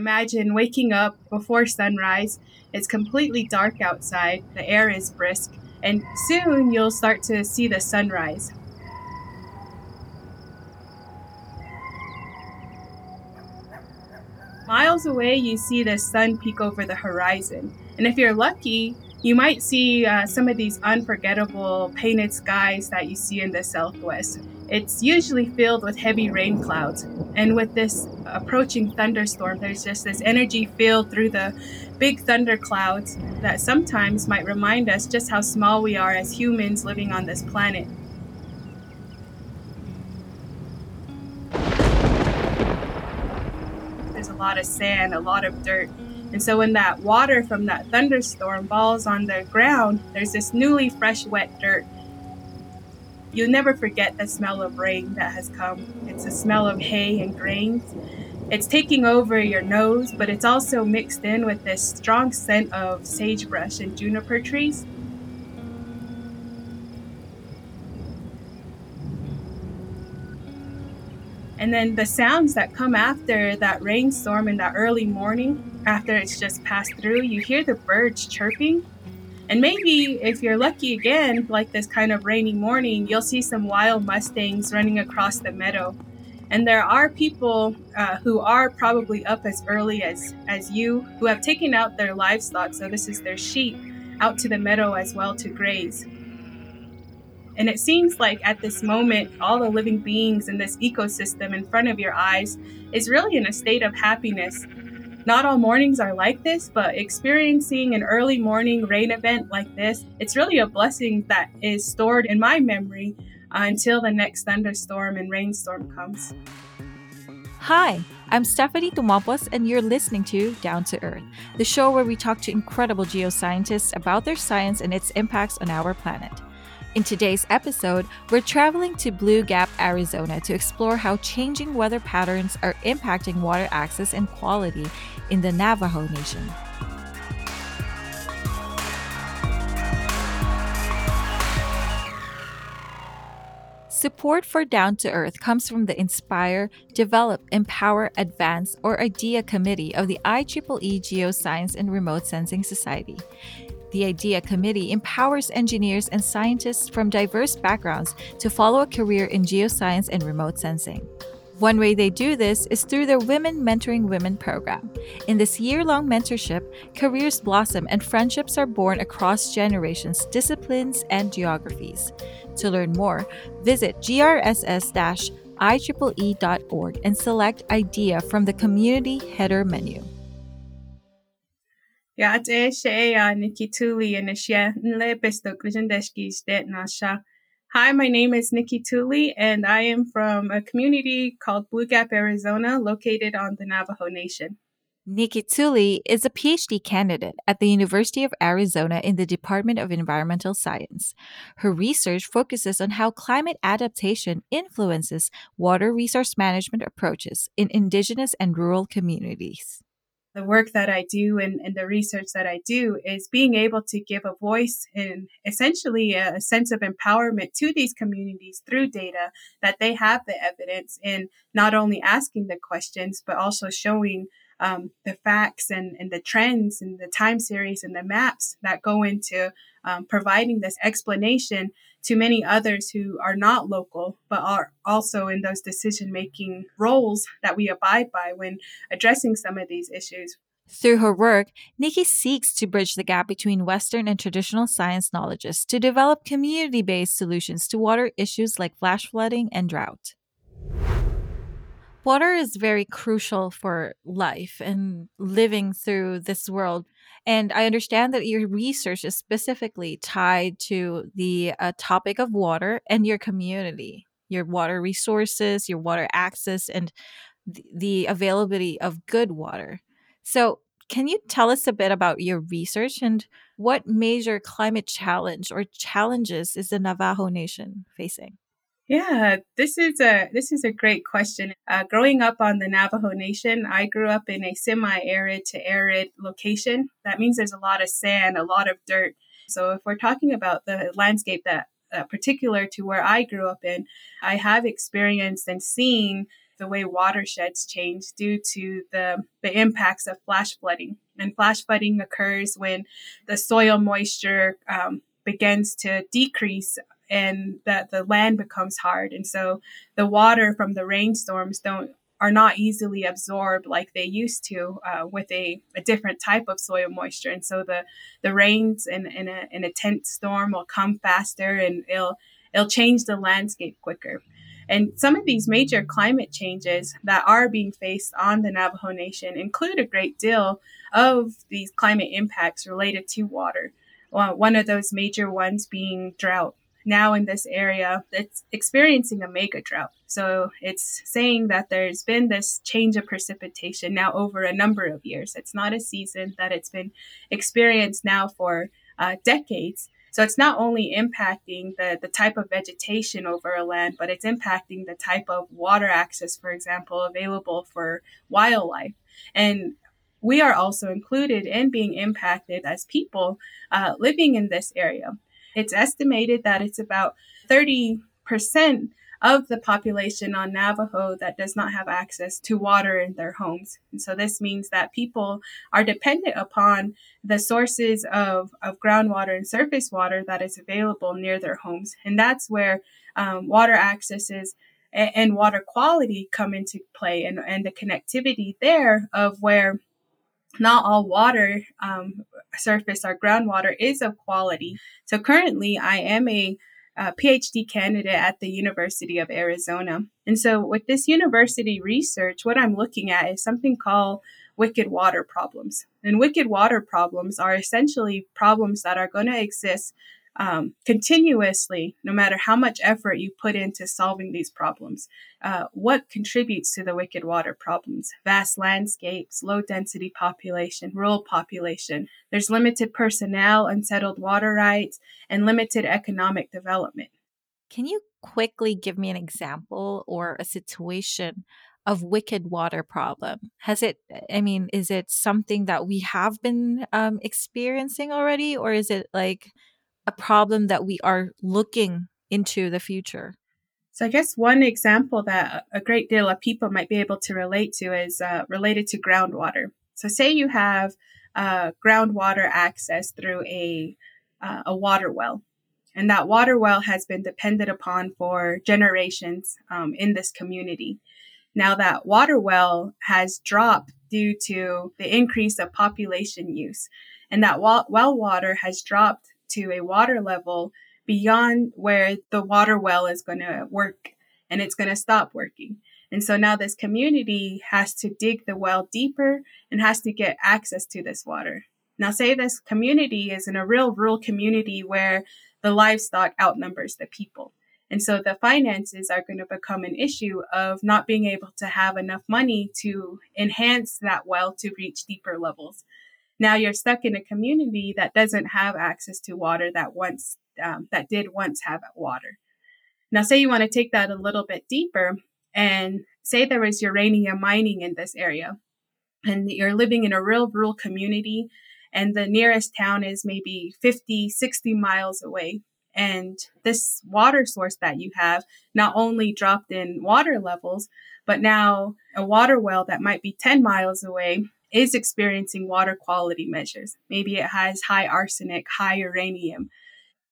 Imagine waking up before sunrise. It's completely dark outside, the air is brisk, and soon you'll start to see the sunrise. Miles away, you see the sun peek over the horizon. And if you're lucky, you might see uh, some of these unforgettable painted skies that you see in the southwest. It's usually filled with heavy rain clouds. And with this approaching thunderstorm, there's just this energy filled through the big thunder clouds that sometimes might remind us just how small we are as humans living on this planet. There's a lot of sand, a lot of dirt, and so when that water from that thunderstorm falls on the ground, there's this newly fresh, wet dirt. You'll never forget the smell of rain that has come. It's a smell of hay and grains. It's taking over your nose, but it's also mixed in with this strong scent of sagebrush and juniper trees. And then the sounds that come after that rainstorm in that early morning, after it's just passed through, you hear the birds chirping. And maybe if you're lucky again, like this kind of rainy morning, you'll see some wild mustangs running across the meadow. And there are people uh, who are probably up as early as, as you who have taken out their livestock, so this is their sheep, out to the meadow as well to graze. And it seems like at this moment, all the living beings in this ecosystem in front of your eyes is really in a state of happiness. Not all mornings are like this, but experiencing an early morning rain event like this, it's really a blessing that is stored in my memory uh, until the next thunderstorm and rainstorm comes. Hi, I'm Stephanie Tumampos, and you're listening to Down to Earth, the show where we talk to incredible geoscientists about their science and its impacts on our planet. In today's episode, we're traveling to Blue Gap, Arizona to explore how changing weather patterns are impacting water access and quality in the Navajo Nation. Support for Down to Earth comes from the Inspire, Develop, Empower, Advance, or IDEA Committee of the IEEE Geoscience and Remote Sensing Society. The IDEA Committee empowers engineers and scientists from diverse backgrounds to follow a career in geoscience and remote sensing. One way they do this is through their Women Mentoring Women program. In this year long mentorship, careers blossom and friendships are born across generations, disciplines, and geographies. To learn more, visit grss IEEE.org and select IDEA from the Community header menu. Ja, at e she Nikki Tulley and she nle besto grishendeski stet. Hi, my name is Nikki Tulley, and I am from a community called Blue Gap, Arizona, located on the Navajo Nation. Nikki Tulley is a PhD candidate at the University of Arizona in the Department of Environmental Science. Her research focuses on how climate adaptation influences water resource management approaches in indigenous and rural communities the work that I do and, and, the research that I do is being able to give a voice and essentially a, a, sense of empowerment to these communities through data that they have the evidence in not only asking the questions, but also showing um, the facts and, and the trends and the time series and the maps that go into um, providing this explanation to many others who are not local, but are also in those decision making roles that we abide by when addressing some of these issues. Through her work, Nikki seeks to bridge the gap between Western and traditional science knowledges to develop community based solutions to water issues like flash flooding and drought. Water is very crucial for life and living through this world. And I understand that your research is specifically tied to the uh, topic of water and your community, your water resources, your water access, and th- the availability of good water. So, can you tell us a bit about your research and what major climate challenge or challenges is the Navajo Nation facing? Yeah, this is a this is a great question. Uh, growing up on the Navajo Nation, I grew up in a semi-arid to arid location. That means there's a lot of sand, a lot of dirt. So if we're talking about the landscape that uh, particular to where I grew up in, I have experienced and seen the way watersheds change due to the, the impacts of flash flooding. And flash flooding occurs when the soil moisture um, begins to decrease and that the land becomes hard. And so the water from the rainstorms don't are not easily absorbed like they used to uh, with a, a different type of soil moisture. And so the, the rains in, in, a, in a tent storm will come faster and it'll, it'll change the landscape quicker. And some of these major climate changes that are being faced on the Navajo Nation include a great deal of these climate impacts related to water. One of those major ones being drought now in this area that's experiencing a mega drought. So it's saying that there's been this change of precipitation now over a number of years. It's not a season that it's been experienced now for uh, decades. So it's not only impacting the, the type of vegetation over a land, but it's impacting the type of water access, for example, available for wildlife. And we are also included in being impacted as people uh, living in this area. It's estimated that it's about 30% of the population on Navajo that does not have access to water in their homes. And so this means that people are dependent upon the sources of, of groundwater and surface water that is available near their homes. And that's where um, water access is and water quality come into play and, and the connectivity there of where not all water um, surface our groundwater is of quality. So currently, I am a, uh, a PhD candidate at the University of Arizona. And so, with this university research, what I'm looking at is something called wicked water problems. And wicked water problems are essentially problems that are going to exist um, continuously, no matter how much effort you put into solving these problems. Uh, what contributes to the wicked water problems? Vast landscapes, low density population, rural population. There's limited personnel, unsettled water rights, and limited economic development. Can you quickly give me an example or a situation of wicked water problem has it i mean is it something that we have been um, experiencing already or is it like a problem that we are looking into the future? So, I guess one example that a great deal of people might be able to relate to is uh, related to groundwater. So, say you have uh, groundwater access through a, uh, a water well, and that water well has been depended upon for generations um, in this community. Now, that water well has dropped due to the increase of population use, and that well water has dropped to a water level beyond where the water well is going to work and it's going to stop working. And so now this community has to dig the well deeper and has to get access to this water. Now, say this community is in a real rural community where the livestock outnumbers the people. And so the finances are going to become an issue of not being able to have enough money to enhance that well to reach deeper levels. Now you're stuck in a community that doesn't have access to water that once um, that did once have water. Now, say you want to take that a little bit deeper and say there is uranium mining in this area, and you're living in a real rural community, and the nearest town is maybe 50, 60 miles away. And this water source that you have not only dropped in water levels, but now a water well that might be 10 miles away is experiencing water quality measures. Maybe it has high arsenic, high uranium.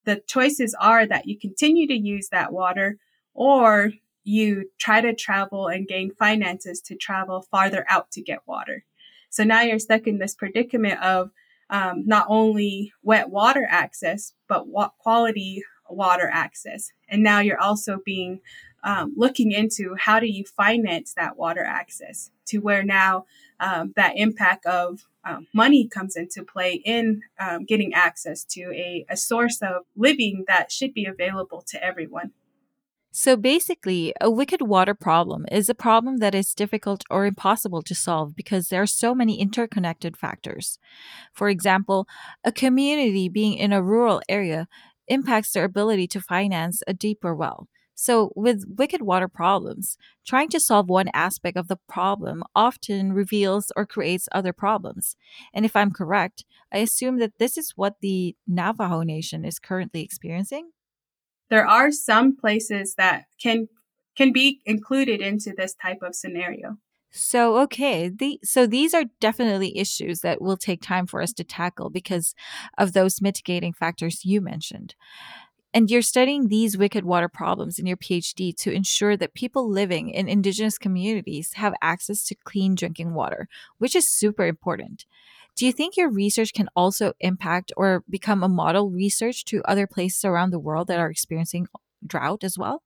The choices are that you continue to use that water or you try to travel and gain finances to travel farther out to get water. So now you're stuck in this predicament of um, not only wet water access, but wa- quality water access. And now you're also being um, looking into how do you finance that water access to where now um, that impact of um, money comes into play in um, getting access to a, a source of living that should be available to everyone. So basically, a wicked water problem is a problem that is difficult or impossible to solve because there are so many interconnected factors. For example, a community being in a rural area impacts their ability to finance a deeper well. So, with wicked water problems, trying to solve one aspect of the problem often reveals or creates other problems. And if I'm correct, I assume that this is what the Navajo Nation is currently experiencing. There are some places that can can be included into this type of scenario. So, okay, the, so these are definitely issues that will take time for us to tackle because of those mitigating factors you mentioned. And you're studying these wicked water problems in your PhD to ensure that people living in indigenous communities have access to clean drinking water, which is super important. Do you think your research can also impact or become a model research to other places around the world that are experiencing drought as well?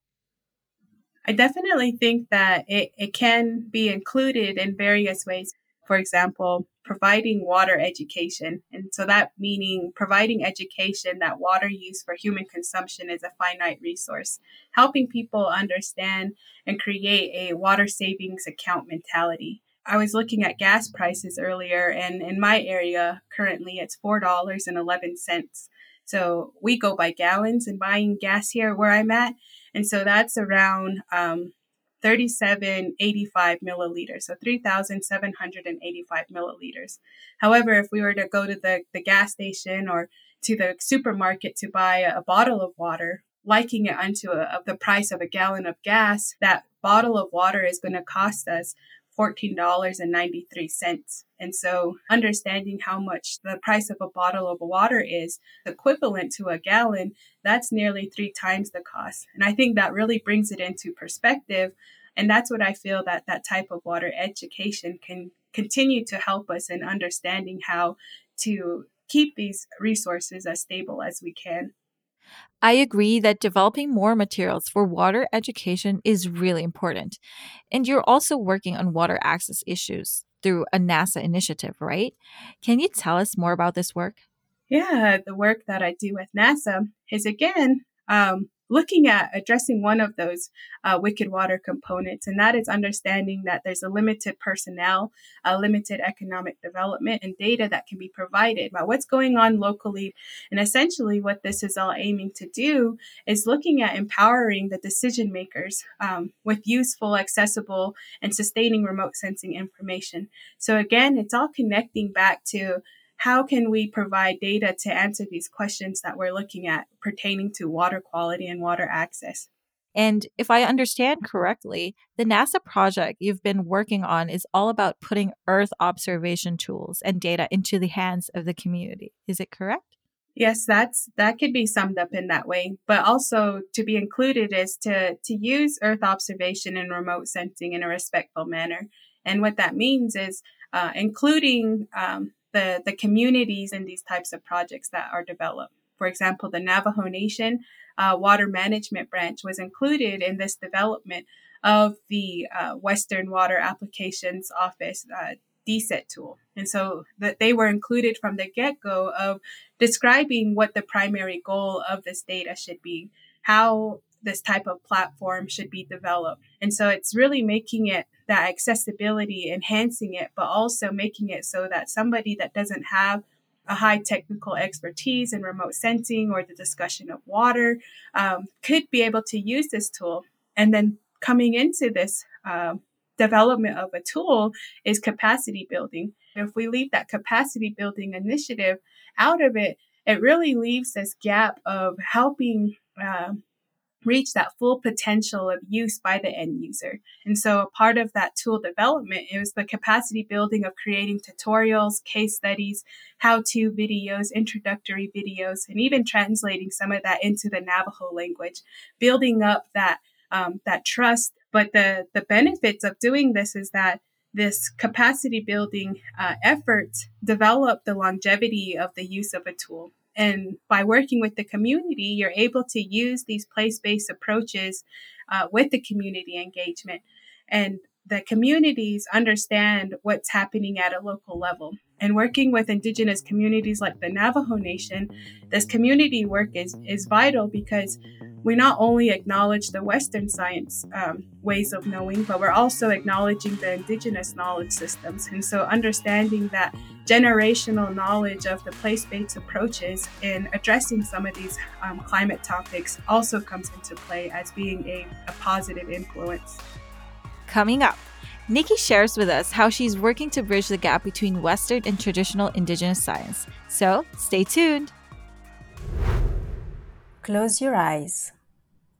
I definitely think that it, it can be included in various ways. For example, providing water education. And so that meaning providing education that water use for human consumption is a finite resource, helping people understand and create a water savings account mentality. I was looking at gas prices earlier, and in my area currently it's $4.11. So we go by gallons and buying gas here where I'm at. And so that's around um, 3785 milliliters, so 3,785 milliliters. However, if we were to go to the, the gas station or to the supermarket to buy a, a bottle of water, liking it unto a, the price of a gallon of gas, that bottle of water is going to cost us $14.93. And so understanding how much the price of a bottle of water is equivalent to a gallon, that's nearly three times the cost. And I think that really brings it into perspective. And that's what I feel that that type of water education can continue to help us in understanding how to keep these resources as stable as we can. I agree that developing more materials for water education is really important. And you're also working on water access issues through a NASA initiative, right? Can you tell us more about this work? Yeah, the work that I do with NASA is again um, looking at addressing one of those uh, wicked water components, and that is understanding that there's a limited personnel, a limited economic development, and data that can be provided about what's going on locally. And essentially, what this is all aiming to do is looking at empowering the decision makers um, with useful, accessible, and sustaining remote sensing information. So, again, it's all connecting back to how can we provide data to answer these questions that we're looking at pertaining to water quality and water access? And if I understand correctly, the NASA project you've been working on is all about putting Earth observation tools and data into the hands of the community. Is it correct? Yes, that's that could be summed up in that way. But also to be included is to to use Earth observation and remote sensing in a respectful manner. And what that means is uh, including um, the, the communities in these types of projects that are developed. For example, the Navajo Nation uh, Water Management Branch was included in this development of the uh, Western Water Applications Office uh, DSET tool. And so that they were included from the get go of describing what the primary goal of this data should be, how this type of platform should be developed. And so it's really making it that accessibility, enhancing it, but also making it so that somebody that doesn't have a high technical expertise in remote sensing or the discussion of water um, could be able to use this tool. And then coming into this uh, development of a tool is capacity building. If we leave that capacity building initiative out of it, it really leaves this gap of helping uh, reach that full potential of use by the end user. And so a part of that tool development is the capacity building of creating tutorials, case studies, how-to videos, introductory videos, and even translating some of that into the Navajo language, building up that um, that trust. But the the benefits of doing this is that this capacity building uh, efforts develop the longevity of the use of a tool. And by working with the community, you're able to use these place based approaches uh, with the community engagement. And the communities understand what's happening at a local level. And working with indigenous communities like the Navajo Nation, this community work is, is vital because we not only acknowledge the Western science um, ways of knowing, but we're also acknowledging the indigenous knowledge systems. And so, understanding that generational knowledge of the place based approaches in addressing some of these um, climate topics also comes into play as being a, a positive influence. Coming up, Nikki shares with us how she's working to bridge the gap between Western and traditional Indigenous science. So, stay tuned. Close your eyes.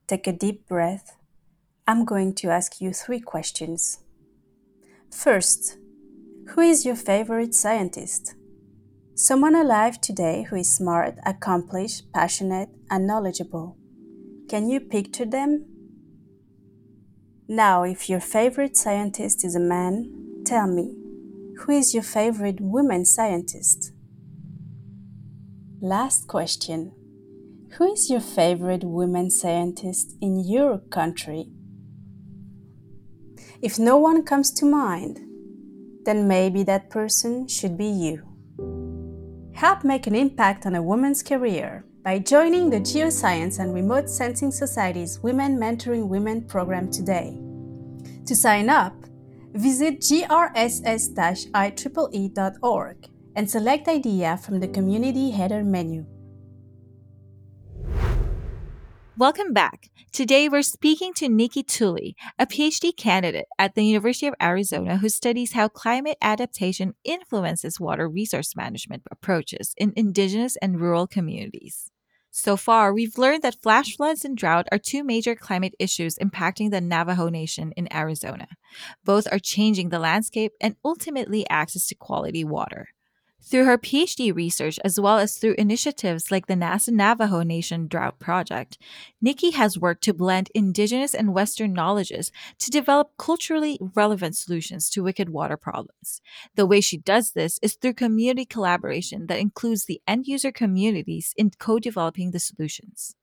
Take a deep breath I'm going to ask you three questions. First, who is your favorite scientist? Someone alive today who is smart, accomplished, passionate, and knowledgeable. Can you picture them? Now, if your favorite scientist is a man, tell me, who is your favorite woman scientist? Last question. Who is your favorite woman scientist in your country? If no one comes to mind, then maybe that person should be you. Help make an impact on a woman's career by joining the Geoscience and Remote Sensing Society's Women Mentoring Women program today. To sign up, visit grss-ieee.org and select IDEA from the Community Header menu. Welcome back. Today we're speaking to Nikki Tulley, a PhD candidate at the University of Arizona who studies how climate adaptation influences water resource management approaches in indigenous and rural communities. So far, we've learned that flash floods and drought are two major climate issues impacting the Navajo Nation in Arizona. Both are changing the landscape and ultimately access to quality water. Through her PhD research, as well as through initiatives like the NASA Navajo Nation Drought Project, Nikki has worked to blend Indigenous and Western knowledges to develop culturally relevant solutions to wicked water problems. The way she does this is through community collaboration that includes the end user communities in co developing the solutions.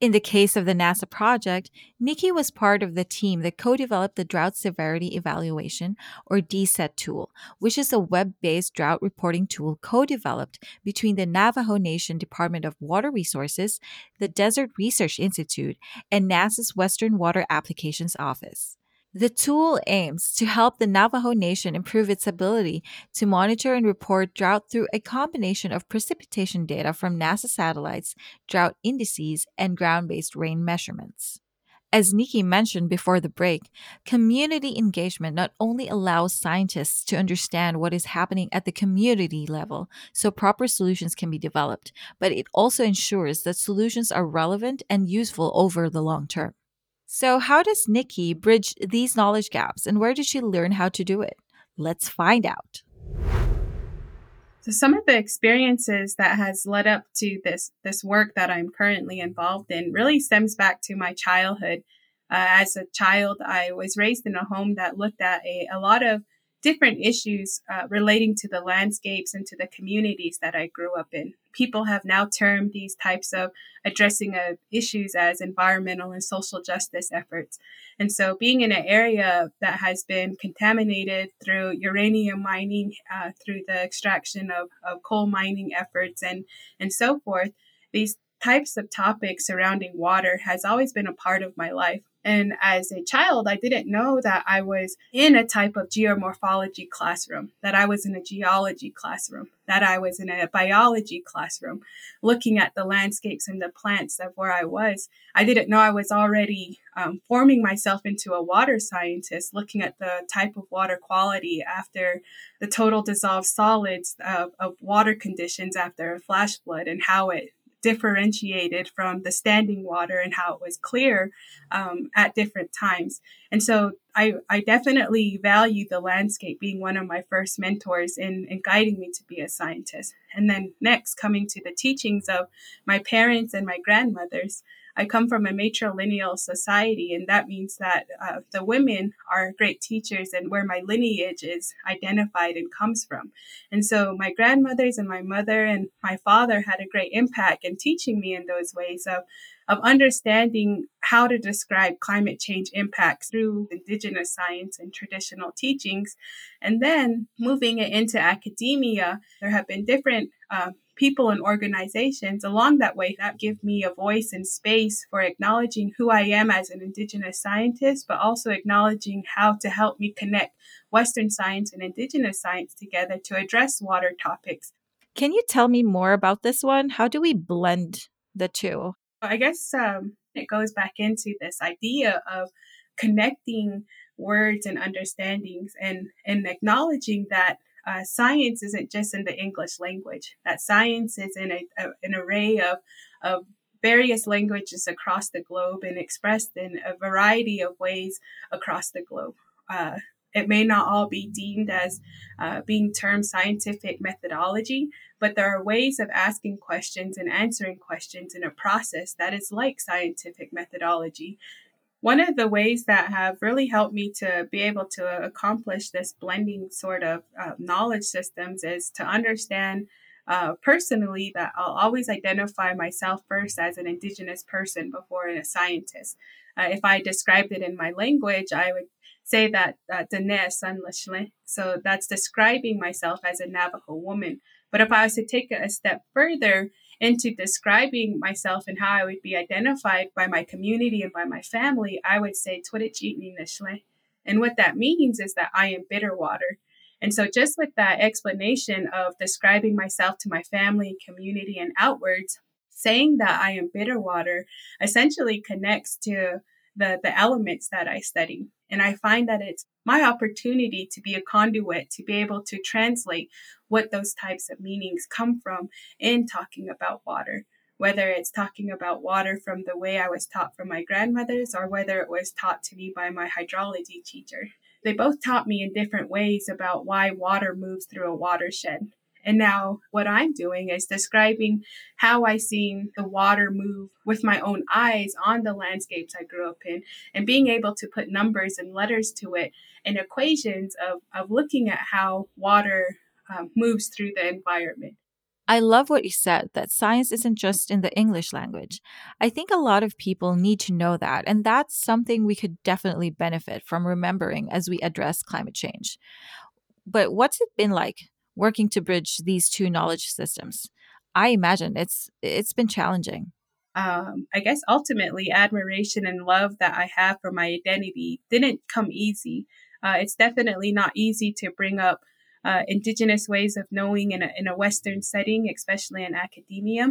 In the case of the NASA project, Nikki was part of the team that co developed the Drought Severity Evaluation, or DSET tool, which is a web based drought reporting tool co developed between the Navajo Nation Department of Water Resources, the Desert Research Institute, and NASA's Western Water Applications Office. The tool aims to help the Navajo Nation improve its ability to monitor and report drought through a combination of precipitation data from NASA satellites, drought indices, and ground based rain measurements. As Nikki mentioned before the break, community engagement not only allows scientists to understand what is happening at the community level so proper solutions can be developed, but it also ensures that solutions are relevant and useful over the long term. So, how does Nikki bridge these knowledge gaps and where did she learn how to do it? Let's find out. So some of the experiences that has led up to this this work that I'm currently involved in really stems back to my childhood. Uh, as a child, I was raised in a home that looked at a, a lot of different issues uh, relating to the landscapes and to the communities that I grew up in. People have now termed these types of addressing of issues as environmental and social justice efforts. And so, being in an area that has been contaminated through uranium mining, uh, through the extraction of, of coal mining efforts, and, and so forth, these types of topics surrounding water has always been a part of my life. And as a child, I didn't know that I was in a type of geomorphology classroom, that I was in a geology classroom, that I was in a biology classroom, looking at the landscapes and the plants of where I was. I didn't know I was already um, forming myself into a water scientist, looking at the type of water quality after the total dissolved solids of, of water conditions after a flash flood and how it differentiated from the standing water and how it was clear um, at different times. And so I, I definitely value the landscape being one of my first mentors in, in guiding me to be a scientist. And then next, coming to the teachings of my parents and my grandmothers. I come from a matrilineal society, and that means that uh, the women are great teachers and where my lineage is identified and comes from. And so my grandmothers and my mother and my father had a great impact in teaching me in those ways of of understanding how to describe climate change impacts through indigenous science and traditional teachings. And then moving it into academia, there have been different uh, people and organizations along that way that give me a voice and space for acknowledging who I am as an Indigenous scientist, but also acknowledging how to help me connect Western science and Indigenous science together to address water topics. Can you tell me more about this one? How do we blend the two? I guess um, it goes back into this idea of connecting words and understandings and, and acknowledging that uh, science isn't just in the English language, that science is in a, a, an array of, of various languages across the globe and expressed in a variety of ways across the globe. Uh, it may not all be deemed as uh, being termed scientific methodology, but there are ways of asking questions and answering questions in a process that is like scientific methodology. One of the ways that have really helped me to be able to accomplish this blending sort of uh, knowledge systems is to understand uh, personally that I'll always identify myself first as an Indigenous person before a scientist. Uh, if I described it in my language, I would say that uh, so that's describing myself as a Navajo woman. But if I was to take it a step further into describing myself and how I would be identified by my community and by my family, I would say And what that means is that I am bitter water. And so, just with that explanation of describing myself to my family, community, and outwards, saying that I am bitter water essentially connects to the, the elements that I study. And I find that it's my opportunity to be a conduit, to be able to translate what those types of meanings come from in talking about water. Whether it's talking about water from the way I was taught from my grandmothers or whether it was taught to me by my hydrology teacher. They both taught me in different ways about why water moves through a watershed. And now what I'm doing is describing how I seen the water move with my own eyes on the landscapes I grew up in and being able to put numbers and letters to it and equations of, of looking at how water um, moves through the environment. I love what you said that science isn't just in the English language. I think a lot of people need to know that, and that's something we could definitely benefit from remembering as we address climate change. But what's it been like working to bridge these two knowledge systems? I imagine it's it's been challenging. Um, I guess ultimately, admiration and love that I have for my identity didn't come easy. Uh, it's definitely not easy to bring up uh, indigenous ways of knowing in a, in a Western setting, especially in academia.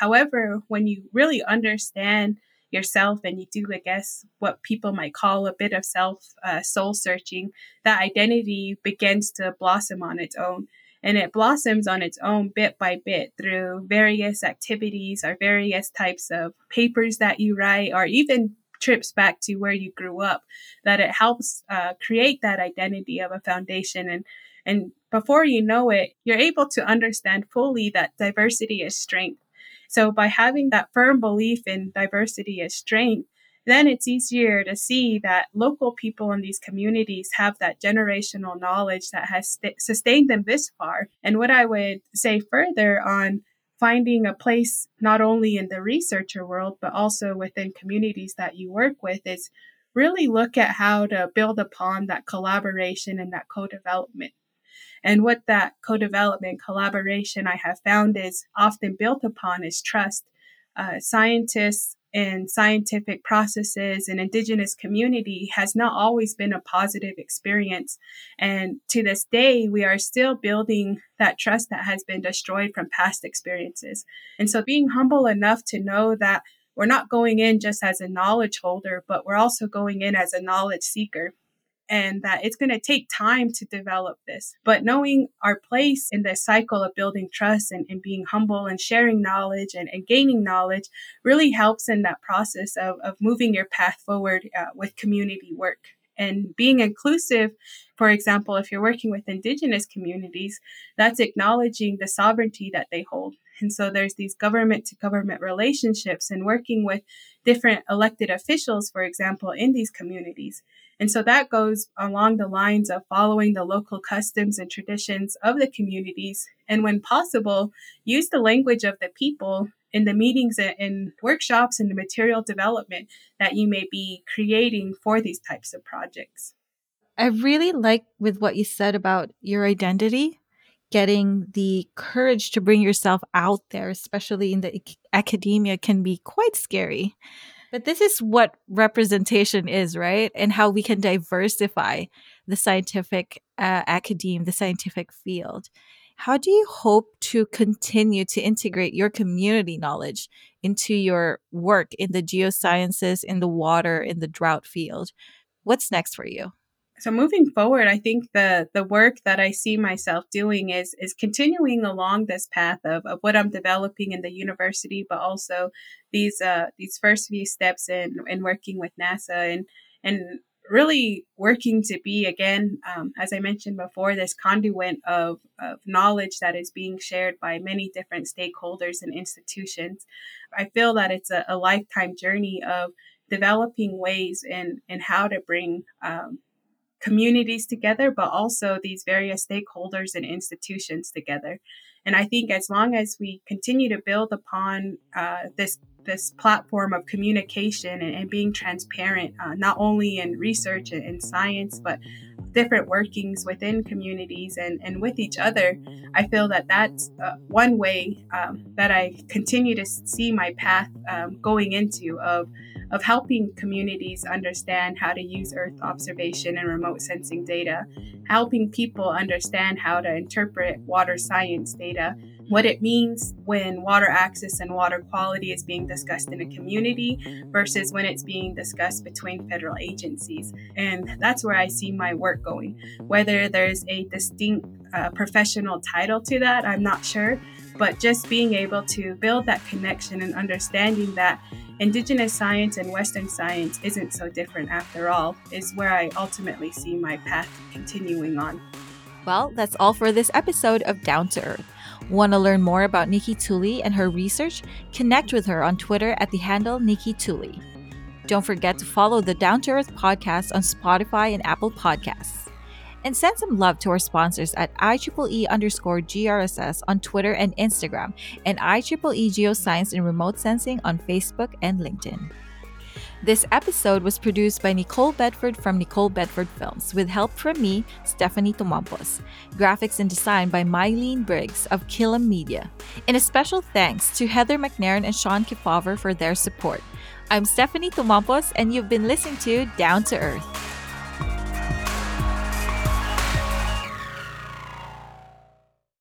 However, when you really understand yourself and you do, I guess, what people might call a bit of self uh, soul searching, that identity begins to blossom on its own. And it blossoms on its own bit by bit through various activities or various types of papers that you write, or even trips back to where you grew up, that it helps uh, create that identity of a foundation. And and before you know it, you're able to understand fully that diversity is strength. So by having that firm belief in diversity as strength, then it's easier to see that local people in these communities have that generational knowledge that has st- sustained them this far. And what I would say further on finding a place not only in the researcher world, but also within communities that you work with is really look at how to build upon that collaboration and that co development. And what that co development collaboration I have found is often built upon is trust. Uh, scientists and scientific processes and indigenous community has not always been a positive experience. And to this day, we are still building that trust that has been destroyed from past experiences. And so being humble enough to know that we're not going in just as a knowledge holder, but we're also going in as a knowledge seeker and that it's going to take time to develop this. But knowing our place in the cycle of building trust and, and being humble and sharing knowledge and, and, gaining knowledge really helps in that process of, of moving your path forward uh, with community work. And being inclusive, for example, if you're working with Indigenous communities, that's acknowledging the sovereignty that they hold. And so there's these government to government relationships and working with different elected officials, for example, in these communities. And so that goes along the lines of following the local customs and traditions of the communities. And when possible, use the language of the people in the meetings and workshops and the material development that you may be creating for these types of projects. I really like with what you said about your identity, getting the courage to bring yourself out there, especially in the academia, can be quite scary. But this is what representation is, right? And how we can diversify the scientific uh, academe, the scientific field. How do you hope to continue to integrate your community knowledge into your work in the geosciences, in the water, in the drought field? What's next for you? So moving forward, I think the the work that I see myself doing is is continuing along this path of, of what I'm developing in the university, but also these uh, these first few steps in in working with NASA and and really working to be again, um, as I mentioned before, this conduit of of knowledge that is being shared by many different stakeholders and institutions. I feel that it's a, a lifetime journey of developing ways in in how to bring um, communities together, but also these various stakeholders and institutions together. And I think as long as we continue to build upon uh, this this platform of communication and, and being transparent, uh, not only in research and, science, but different workings within communities and, and with each other, I feel that that's uh, one way um, that I continue to see my path um, going into of of helping communities understand how to use Earth observation and remote sensing data, helping people understand how to interpret water science data, what it means when water access and water quality is being discussed in a community versus when it's being discussed between federal agencies. And that's where I see my work going. Whether there's a distinct uh, professional title to that, I'm not sure. But just being able to build that connection and understanding that Indigenous science and Western science isn't so different after all is where I ultimately see my path continuing on. Well, that's all for this episode of Down to Earth. Want to learn more about Nikki Tulley and her research? Connect with her on Twitter at the handle Nikki Tulley. Don't forget to follow the Down to Earth podcast on Spotify and Apple Podcasts. And send some love to our sponsors at IEEE underscore GRSS on Twitter and Instagram, and IEEE Geoscience and Remote Sensing on Facebook and LinkedIn. This episode was produced by Nicole Bedford from Nicole Bedford Films with help from me, Stephanie Tumampos. Graphics and design by Mylene Briggs of Killam Media. And a special thanks to Heather McNairn and Sean Kefauver for their support. I'm Stephanie Tumampos, and you've been listening to Down to Earth.